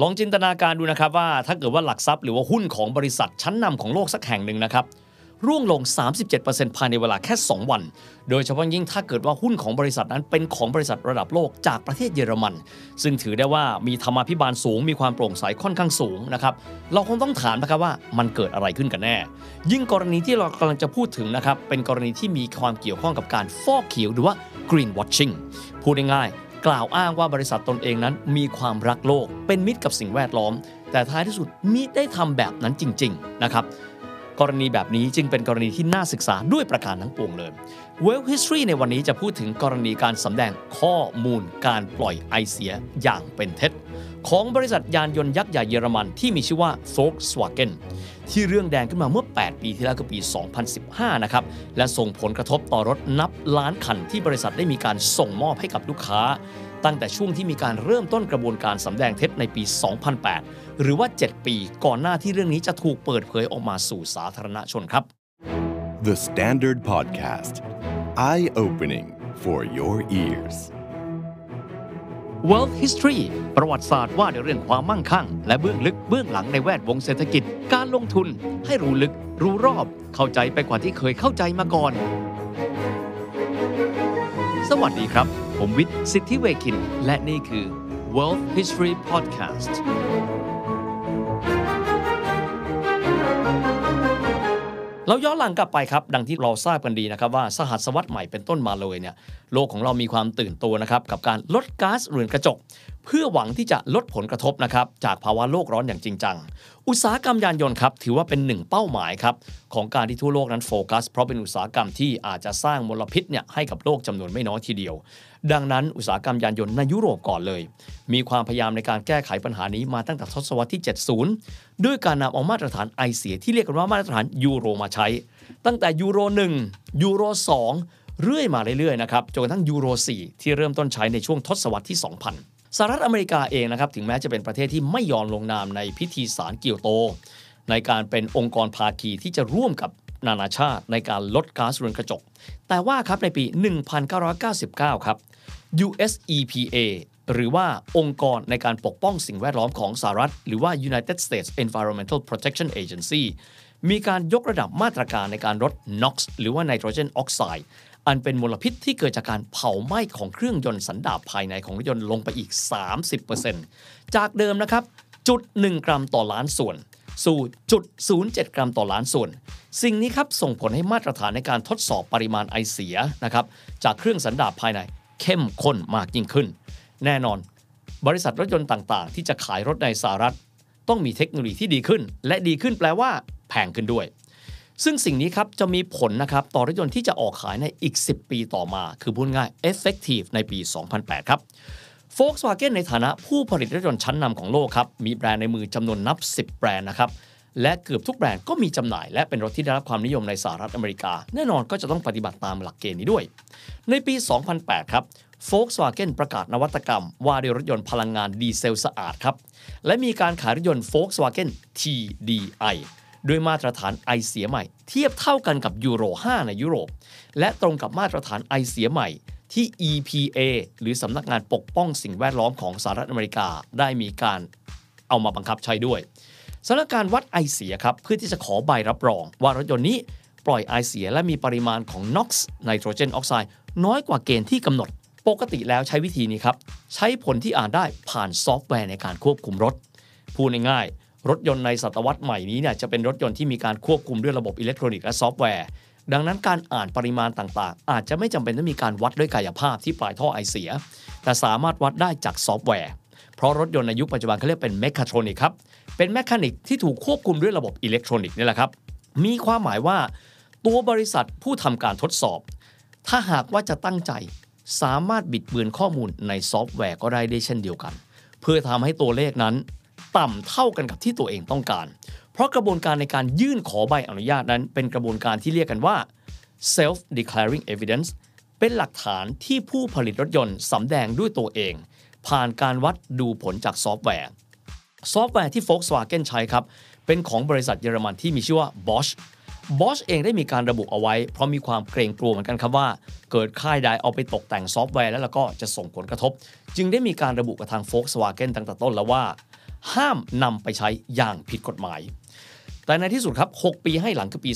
ลองจินตนาการดูนะครับว่าถ้าเกิดว่าหลักทรัพย์หรือว่าหุ้นของบริษัทชั้นนำของโลกสักแห่งหนึ่งนะครับร่วงลง 37%ภายในเวลาแค่ 2 วัน โดยเฉพาะยิ่งถ้าเกิดว่าหุ้นของบริษัทนั้นเป็นของบริษัทระดับโลกจากประเทศเยอรมัน ซึ่งถือได้ว่ามีธรรมาภิบาลสูง มีความโปร่งใสค่อนข้างสูงนะครับ เราคงต้องถามนะครับว่ามันเกิดอะไรขึ้นกันแน่ ยิ่งกรณีที่เรากำลังจะพูดถึงนะครับ เป็นกรณีที่มีความเกี่ยวข้องกับการฟอกเขียวหรือว่า green watching พูดง่าย กล่าวอ้างว่าบริษัทตนเองนั้นมีความรักโลก เป็นมิตรกับสิ่งแวดล้อม แต่ท้ายที่สุดมิได้ทำแบบนั้นจริง ๆ นะครับ กรณีแบบนี้จึงเป็นกรณีที่น่าศึกษาด้วยประการทั้งปวงเลย Well History ในวันนี้จะพูดถึงกรณีการสำแดงข้อมูลการปล่อยไอเสียอย่างเป็นเท็จ ของบริษัทยานยนต์ยักษ์ใหญ่เยอรมันที่มีชื่อว่า Volkswagen ที่เรื่องแดงขึ้นมาเมื่อ 8 ปีที่แล้วคือปี 2015 นะครับ และส่งผลกระทบต่อรถนับล้านคันที่บริษัทได้มีการส่งมอบให้กับลูกค้า ตั้งแต่ช่วงที่มีการเริ่มต้นกระบวนการสำแดงเท็จในปี 2008 หรือว่า 7 ปีก่อนหน้าที่เรื่องนี้จะถูกเปิดเผยออกมาสู่สาธารณชนครับ The Standard Podcast Eye Opening for your ears World History ประวัติศาสตร์ว่าในเรื่องความมั่งคั่ง และเบื้องลึกเบื้องหลังในแวดวงเศรษฐกิจ การลงทุน ให้รู้ลึก รู้รอบ เข้าใจไปกว่าที่เคยเข้าใจมาก่อน สวัสดีครับ ผมวิทย์ สิทธิเวคิน และนี่คือ World History Podcast เราย้อนหลังกลับไปครับ ดังที่เราทราบกันดีนะครับว่าสหัสวรรษใหม่เป็นต้นมาเลยเนี่ย โลกของเรามีความตื่นตัวนะครับกับการลดก๊าซเรือนกระจก เพื่อหวังที่จะลดผลกระทบนะครับจากภาวะโลกร้อนอย่างจริงจัง อุตสาหกรรมยานยนต์ครับถือว่าเป็นหนึ่งเป้าหมายครับของการที่ทั่วโลกนั้นโฟกัส เพราะเป็นอุตสาหกรรมที่อาจจะสร้างมลพิษเนี่ยให้กับโลกจำนวนไม่น้อยทีเดียว ดังนั้นอุตสาหกรรมยานยนต์ในยุโรปก่อนเลย มีความพยายามในการแก้ไขปัญหานี้มาตั้งแต่ทศวรรษที่ 70 ด้วยการนำเอามาตรฐานไอเสียที่เรียกกันว่ามาตรฐานยูโรมาใช้ ตั้งแต่ยูโร 1 ยูโร 2 เรื่อยมาเรื่อยๆนะครับจนกระทั่งยูโร 4 ที่เริ่มต้นใช้ในช่วงทศวรรษที่ 2000 สหรัฐอเมริกาเองนะครับถึงแม้จะเป็นประเทศที่ไม่ยอมลงนามในพิธีสารเกียวโต ในการเป็นองค์กรภาคีที่จะร่วมกับนานาชาติในการลดก๊าซเรือนกระจก แต่ว่าครับในปี 1999 ครับ US EPA หรือว่าองค์กรในการปกป้องสิ่งแวดล้อมของสหรัฐ หรือว่า United States Environmental Protection Agency มีการยกระดับมาตรการในการลด NOx หรือว่าไนโตรเจนออกไซด์ อันเป็นมลพิษที่เกิดจากการเผาไหม้ของเครื่องยนต์สันดาปภายในของรถยนต์ลงไปอีก 30%จากเดิมนะครับจุด1กรัมต่อล้านส่วน สู่จุด07 กรัมต่อล้านส่วน สิ่งนี้ครับส่งผลให้มาตรฐานในการทดสอบปริมาณไอเสียนะครับจากเครื่องสันดาปภายในเข้มข้นมากยิ่งขึ้น แน่นอน บริษัทรถยนต์ต่างๆ ที่จะขายรถในสหรัฐ ต้องมีเทคโนโลยีที่ดีขึ้น และดีขึ้นแปลว่าแพงขึ้นด้วย ซึ่งสิ่งนี้ครับจะมีผลนะครับต่อรถยนต์ที่จะออกขายในอีก 10 ปีต่อมา คือพูดง่าย effective ในปี 2008 ครับ Volkswagen ในฐานะผู้ผลิตรถยนต์ชั้นนำของโลกครับ มีแบรนด์ในมือจำนวนนับ 10 แบรนด์นะครับ และเกือบทุกแบรนด์ก็มีจำหน่าย และเป็นรถที่ได้รับความนิยมในสหรัฐอเมริกา แน่นอนก็จะต้องปฏิบัติตามหลักเกณฑ์นี้ด้วย ในปี 2008 ครับ Volkswagen ประกาศนวัตกรรม ว่าด้วยรถยนต์พลังงานดีเซลสะอาดครับ และมีการขายรถยนต์ Volkswagen TDI ด้วยมาตรฐานไอเสียใหม่ เทียบเท่ากันกับยูโร 5 ในยุโรป และตรงกับมาตรฐานไอเสียใหม่ที่ EPA หรือสำนักงานปกป้องสิ่งแวดล้อมของสหรัฐอเมริกาได้มีการเอามาบังคับใช้ด้วยสำนักการวัดไอเสียครับ เพื่อที่จะขอใบรับรอง ว่ารถยนต์นี้ปล่อยไอเสียและมีปริมาณของ NOx ไนโตรเจนออกไซด์น้อยกว่าเกณฑ์ที่กำหนด ปกติแล้วใช้วิธีนี้ครับ ใช้ผลที่อ่านได้ผ่านซอฟต์แวร์ในการควบคุมรถ พูดง่ายๆ รถยนต์ในศตวรรษใหม่นี้เนี่ยจะเป็นรถยนต์ที่มีการควบคุมด้วยระบบอิเล็กทรอนิกส์และซอฟต์แวร์ดังนั้นการอ่านปริมาณต่างๆ อาจจะไม่จำเป็นต้องมีการวัดด้วยกายภาพที่ปลายท่อไอเสีย แต่สามารถวัดได้จากซอฟต์แวร์ เพราะรถยนต์ในยุคปัจจุบันเขาเรียกเป็น mechatronic ครับ เป็น mechanic ที่ถูกควบคุมด้วยระบบอิเล็กทรอนิกส์นี่แหละครับ มีความหมายว่า ตัวบริษัทผู้ทำการทดสอบ ถ้าหากว่าจะตั้งใจ สามารถบิดเบือนข้อมูลในซอฟต์แวร์ก็ได้ได้เช่นเดียวกัน เพื่อทำให้ตัวเลขนั้น ต่ำเท่ากันกับที่ตัวเองต้องการ เพราะกระบวนการในการยื่นขอใบอนุญาตนั้น เป็นกระบวนการที่เรียกกันว่า self declaring evidence เป็นหลักฐานที่ผู้ผลิตรถยนต์สำแดงด้วยตัวเอง ผ่านการวัดดูผลจากซอฟต์แวร์ ซอฟต์แวร์ที่ Volkswagen ใช้ครับ เป็นของบริษัทเยอรมันที่มีชื่อว่า Bosch Bosch เองได้มีการระบุเอาไว้ เพราะมีความเกรงกลัวเหมือนกันครับว่า เกิดค่ายใดเอาไปตกแต่งซอฟต์แวร์แล้วแล้วก็จะส่งผลกระทบ จึงได้มีการระบุกับทาง Volkswagen ตั้งแต่ต้นแล้วว่า ห้ามนำไปใช้อย่างผิดกฎหมาย แต่ในที่สุดครับ 6 ปีให้หลังคือปี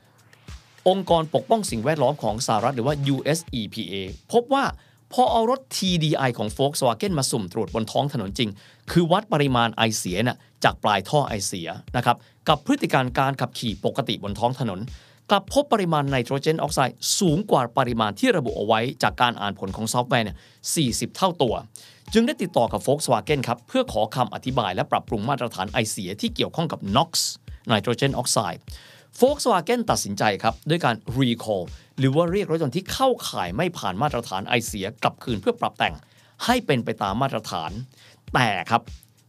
2014 องค์กรปกป้องสิ่งแวดล้อมของสหรัฐหรือว่า US EPA พบว่าพอเอารถ TDI ของ Volkswagen มาสุ่มตรวจบนท้องถนนจริง คือวัดปริมาณไอเสียน่ะจากปลายท่อไอเสียนะครับกับพฤติการการขับขี่ปกติบนท้องถนน กลับพบปริมาณไนโตรเจนออกไซด์สูงกว่าปริมาณที่ระบุเอาไว้ จากการอ่านผลของซอฟต์แวร์เนี่ย 40 เท่าตัว จึงได้ติดต่อกับ Volkswagen ครับ เพื่อขอคำอธิบายและปรับปรุงมาตรฐานไอเสียที่เกี่ยวข้องกับ NOx ไนโตรเจนออกไซด์ Volkswagen ตัดสินใจครับ ด้วยการ recall หรือว่าเรียกรถยนต์ที่เข้าข่ายไม่ผ่านมาตรฐานไอเสียกลับคืนเพื่อปรับแต่งให้เป็นไปตามมาตรฐาน แต่ครับ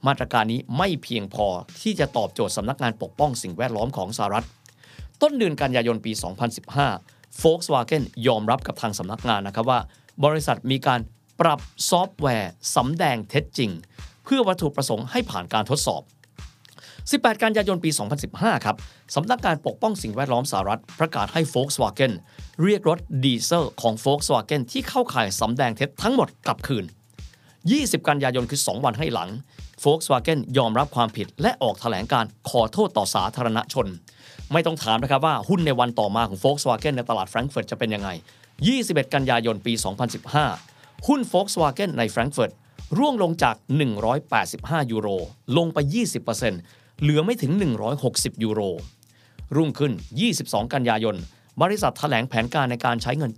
มาตรการนี้ไม่เพียงพอที่จะตอบโจทย์สำนักงานปกป้องสิ่งแวดล้อมของสหรัฐ ต้นเดือนกันยายนปี 2015 Volkswagen ยอมรับกับทางสำนักงานนะครับว่า บริษัทมีการปรับซอฟต์แวร์สำแดงเท็จจริง เพื่อวัตถุประสงค์ให้ผ่านการทดสอบ 18 กันยายนปี 2015 ครับ สำนักงานปกป้องสิ่งแวดล้อมสหรัฐ ประกาศให้ Volkswagen เรียกรถดีเซลของ Volkswagen ที่เข้าข่ายสำแดงเท็จทั้งหมดกลับคืน 20 กันยายนคือ 2 วันให้หลัง Volkswagen ยอมรับความผิดและออกแถลงการขอโทษต่อสาธารณชน ไม่ต้องถามนะครับว่าหุ้นในวันต่อมาของ Volkswagen ในตลาดแฟรงก์เฟิร์ตจะเป็นยังไง 21 กันยายนปี 2015 หุ้น Volkswagen ในแฟรงก์เฟิร์ตร่วงลงจาก 185 ยูโร ลงไป 20%เหลือไม่ถึง 160 ยูโร รุ่งขึ้น 22 กันยายน บริษัทแถลงแผนการในการใช้เงิน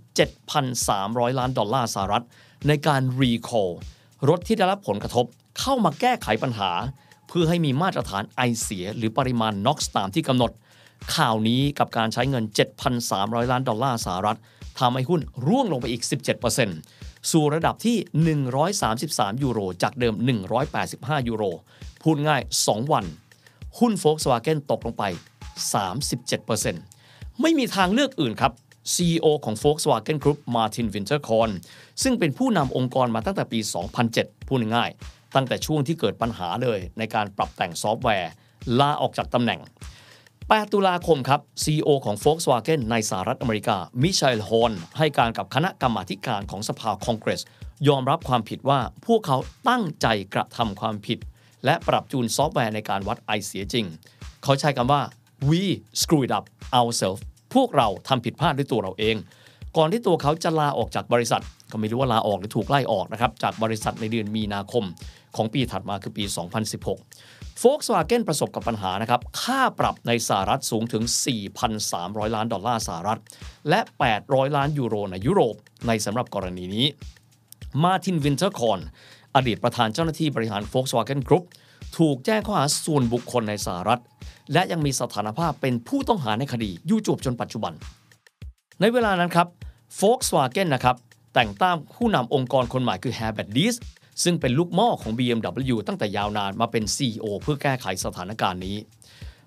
7,300 ล้านดอลลาร์สหรัฐ ในการ recall รถที่ได้รับผลกระทบเข้ามาแก้ไขปัญหา เพื่อให้มีมาตรฐานไอเสียหรือปริมาณ NOx ตามที่กำหนด ข่าวนี้กับการใช้เงิน 7,300 ล้านดอลลาร์สหรัฐทำให้หุ้นร่วงลงไปอีก 17%สู่ระดับที่ 133 ยูโร จากเดิม 185 ยูโร พูดง่าย 2 วัน หุ้น Volkswagen ตกลงไป 37%ไม่มีทางเลือกอื่นครับ CEO ของ Volkswagen Group Martin Winterkorn ซึ่งเป็นผู้นำองค์กรมาตั้งแต่ปี 2007 พูดง่าย ตั้งแต่ช่วงที่เกิดปัญหาเลยในการปรับแต่งซอฟต์แวร์ ลาออกจากตำแหน่ง 8 ตุลาคมครับ CEO ของ Volkswagen ในสหรัฐอเมริกา Michael Horn ให้การกับคณะกรรมาธิการของสภาคองเกรส ยอมรับความผิดว่าพวกเขาตั้งใจกระทำความผิด และปรับจูนซอฟต์แวร์ในการวัดไอเสียจริง เขาใช้คำว่า we screw it up ourselves พวกเราทำผิดพลาดด้วยตัวเราเอง ก่อนที่ตัวเขาจะลาออกจากบริษัท ก็ไม่รู้ว่าลาออกหรือถูกไล่ออกนะครับ จากบริษัทในเดือนมีนาคมของปีถัดมาคือปี 2016 Volkswagen ประสบกับปัญหานะครับ ค่าปรับในสหรัฐสูงถึง 4,300 ล้านดอลลาร์สหรัฐ และ 800 ล้านยูโรในยุโรปในสำหรับกรณีนี้ Martin Winterkorn อดีตประธานเจ้าหน้าที่บริหาร Volkswagen Group ถูกแจ้งข้อหาส่วนบุคคลในสหรัฐ และยังมีสถานภาพเป็นผู้ต้องหาในคดีอยู่จวบจนปัจจุบัน ในเวลานั้นครับ Volkswagen นะครับแต่งตั้งผู้นำองค์กรคนใหม่คือ Herbert Diess ซึ่งเป็นลูกหม้อของ BMW ตั้งแต่ยาวนานมาเป็น CEO เพื่อแก้ไขสถานการณ์นี้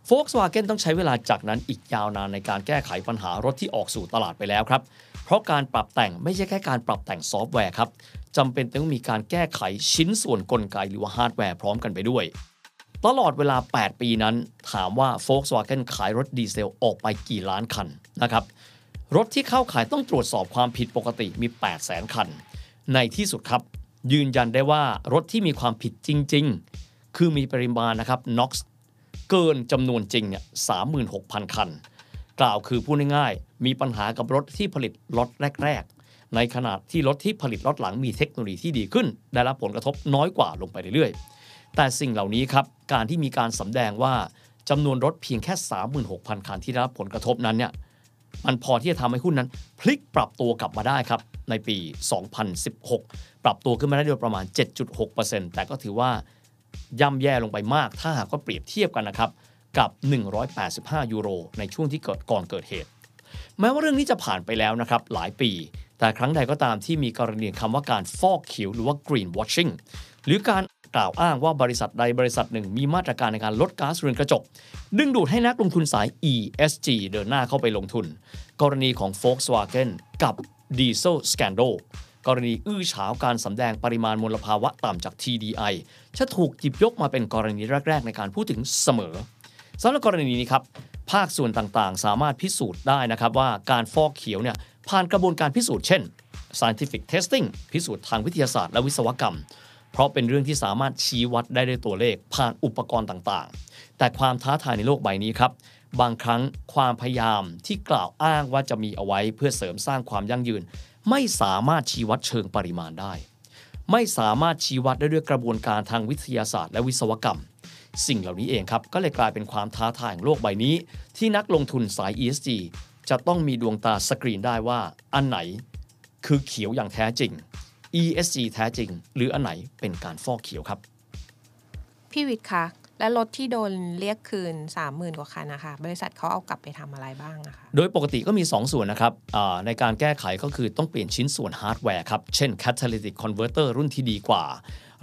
Volkswagen ต้องใช้เวลาจากนั้นอีกยาวนานในการแก้ไขปัญหารถที่ออกสู่ตลาดไปแล้วครับ เพราะการปรับแต่งไม่ใช่แค่การปรับแต่งซอฟต์แวร์ครับจำเป็นต้องมีการแก้ไขชิ้นส่วนกลไกหรือว่าฮาร์ดแวร์พร้อมกันไปด้วย ตลอดเวลา 8 ปีนั้น ถามว่า Volkswagen ขายรถดีเซลออกไปกี่ล้านคันนะครับ รถที่เข้าข่ายต้องตรวจสอบความผิดปกติมี 8 0 0 0 0 0 คัน ในที่สุดครับ ยืนยันได้ว่ารถที่มีความผิดจริง ๆ คือมีปริมาณนะครับ NOx เกินจำนวนจริงเนี่ย36,000คัน กล่าวคือพูดง่ายๆ มีปัญหากับรถที่ผลิตล็อตแรก ๆ ในขณะที่รถที่ผลิตล็อตหลังมีเทคโนโลยีที่ดีขึ้น ได้รับผลกระทบน้อยกว่าลงไปเรื่อยๆ แต่สิ่งเหล่านี้ครับ การที่มีการสำแดงว่าจำนวนรถเพียงแค่ 36,000 คันที่ได้รับผลกระทบนั้นเนี่ย มันพอที่จะทำให้หุ้นนั้น พลิกปรับตัวกลับมาได้ครับ ในปี 2016 ปรับตัวขึ้นมาได้โดยประมาณ 7.6%แต่ก็ถือว่าย่ำแย่ลงไปมาก ถ้าหากว่าเปรียบเทียบกันนะครับ กับ 185 ยูโร ในช่วงที่เกิดก่อนเกิดเหตุ แม้ว่าเรื่องนี้จะผ่านไปแล้วนะครับ หลายปี แต่ครั้งใดก็ตามที่มีกรณีคำว่าการฟอกเขียวหรือว่า green washing หรือการ กล่าวอ้างว่าบริษัทใดบริษัทหนึ่ง มีมาตรการในการลดก๊าซเรือนกระจก ดึงดูดให้นักลงทุนสาย ESG เดินหน้าเข้าไปลงทุน กรณีของ Volkswagen กับ Diesel Scandal กรณีอื้อฉาวการสำแดงปริมาณมลภาวะต่ำจาก TDI จะถูกหยิบยกมาเป็นกรณีแรก ๆ ในการพูดถึงเสมอสำหรับกรณีนี้ครับภาคส่วนต่างๆ สามารถพิสูจน์ได้นะครับว่าการฟอกเขียวเนี่ยผ่านกระบวนการพิสูจน์เช่น scientific testing พิสูจน์ทางวิทยาศาสตร์และวิศวกรรม เพราะเป็นเรื่องที่สามารถชี้วัดได้ด้วยตัวเลข ผ่านอุปกรณ์ต่างๆ แต่ความท้าทายในโลกใบนี้ครับ บางครั้งความพยายามที่กล่าวอ้างว่าจะมีเอาไว้เพื่อเสริมสร้างความยั่งยืน ไม่สามารถชี้วัดเชิงปริมาณได้ ไม่สามารถชี้วัดได้ด้วยกระบวนการทางวิทยาศาสตร์และวิศวกรรม สิ่งเหล่านี้เองครับก็เลยกลายเป็นความท้าทายของโลกใบนี้ ที่นักลงทุนสาย ESG จะต้องมีดวงตาสกรีนได้ว่าอันไหนคือเขียวอย่างแท้จริง ESG แท้จริง หรืออันไหนเป็นการฟอกเขียวครับ พี่วิทย์คะและรถที่โดนเรียกคืน 30,000 กว่าคันนะคะ บริษัทเขาเอากลับไปทำอะไรบ้างอะคะ โดยปกติก็มี 2 ส่วนนะครับอ่าในการแก้ไขก็คือต้องเปลี่ยนชิ้นส่วนฮาร์ดแวร์ครับ เช่น catalytic converter รุ่นที่ดีกว่า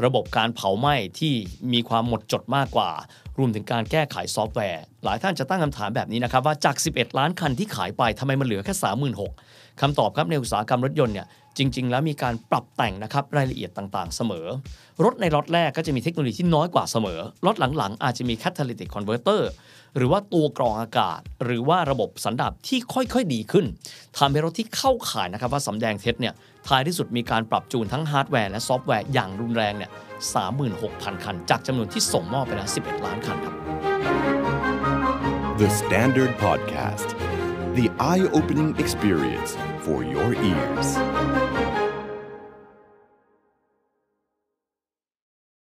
ระบบการเผาไหม้ที่มีความหมดจดมากกว่า รวมถึงการแก้ไขซอฟต์แวร์ หลายท่านจะตั้งคำถามแบบนี้นะครับ ว่าจาก 11 ล้านคันที่ขายไปทำไมมันเหลือแค่ 36,000คำตอบครับในอุตสาหกรรมรถยนต์เนี่ย จริง ๆ แล้วมีการปรับแต่งนะครับรายละเอียดต่างๆ เสมอ รถในล็อตแรกก็จะมีเทคโนโลยีที่น้อยกว่าเสมอล็อตหลังๆ อาจจะมี catalytic converter หรือว่าตัวกรองอากาศ หรือว่าระบบสันดาปที่ค่อยๆดีขึ้นทำให้รถที่เข้าข่ายนะครับว่าสำแดงเท็จเนี่ยท้ายที่สุดมีการปรับจูนทั้งฮาร์ดแวร์และซอฟต์แวร์อย่างรุนแรงเนี่ย36,000 คัน จากจำนวนที่ส่งมอบไปแล้ว11 ล้านคันครับ The Standard Podcast, the eye opening experience for your ears.